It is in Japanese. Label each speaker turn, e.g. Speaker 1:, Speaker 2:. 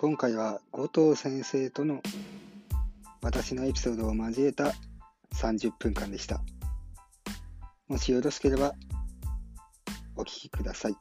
Speaker 1: 今回は後藤先生との私のエピソードを交えた30分間でした。もしよろしければお聴きください。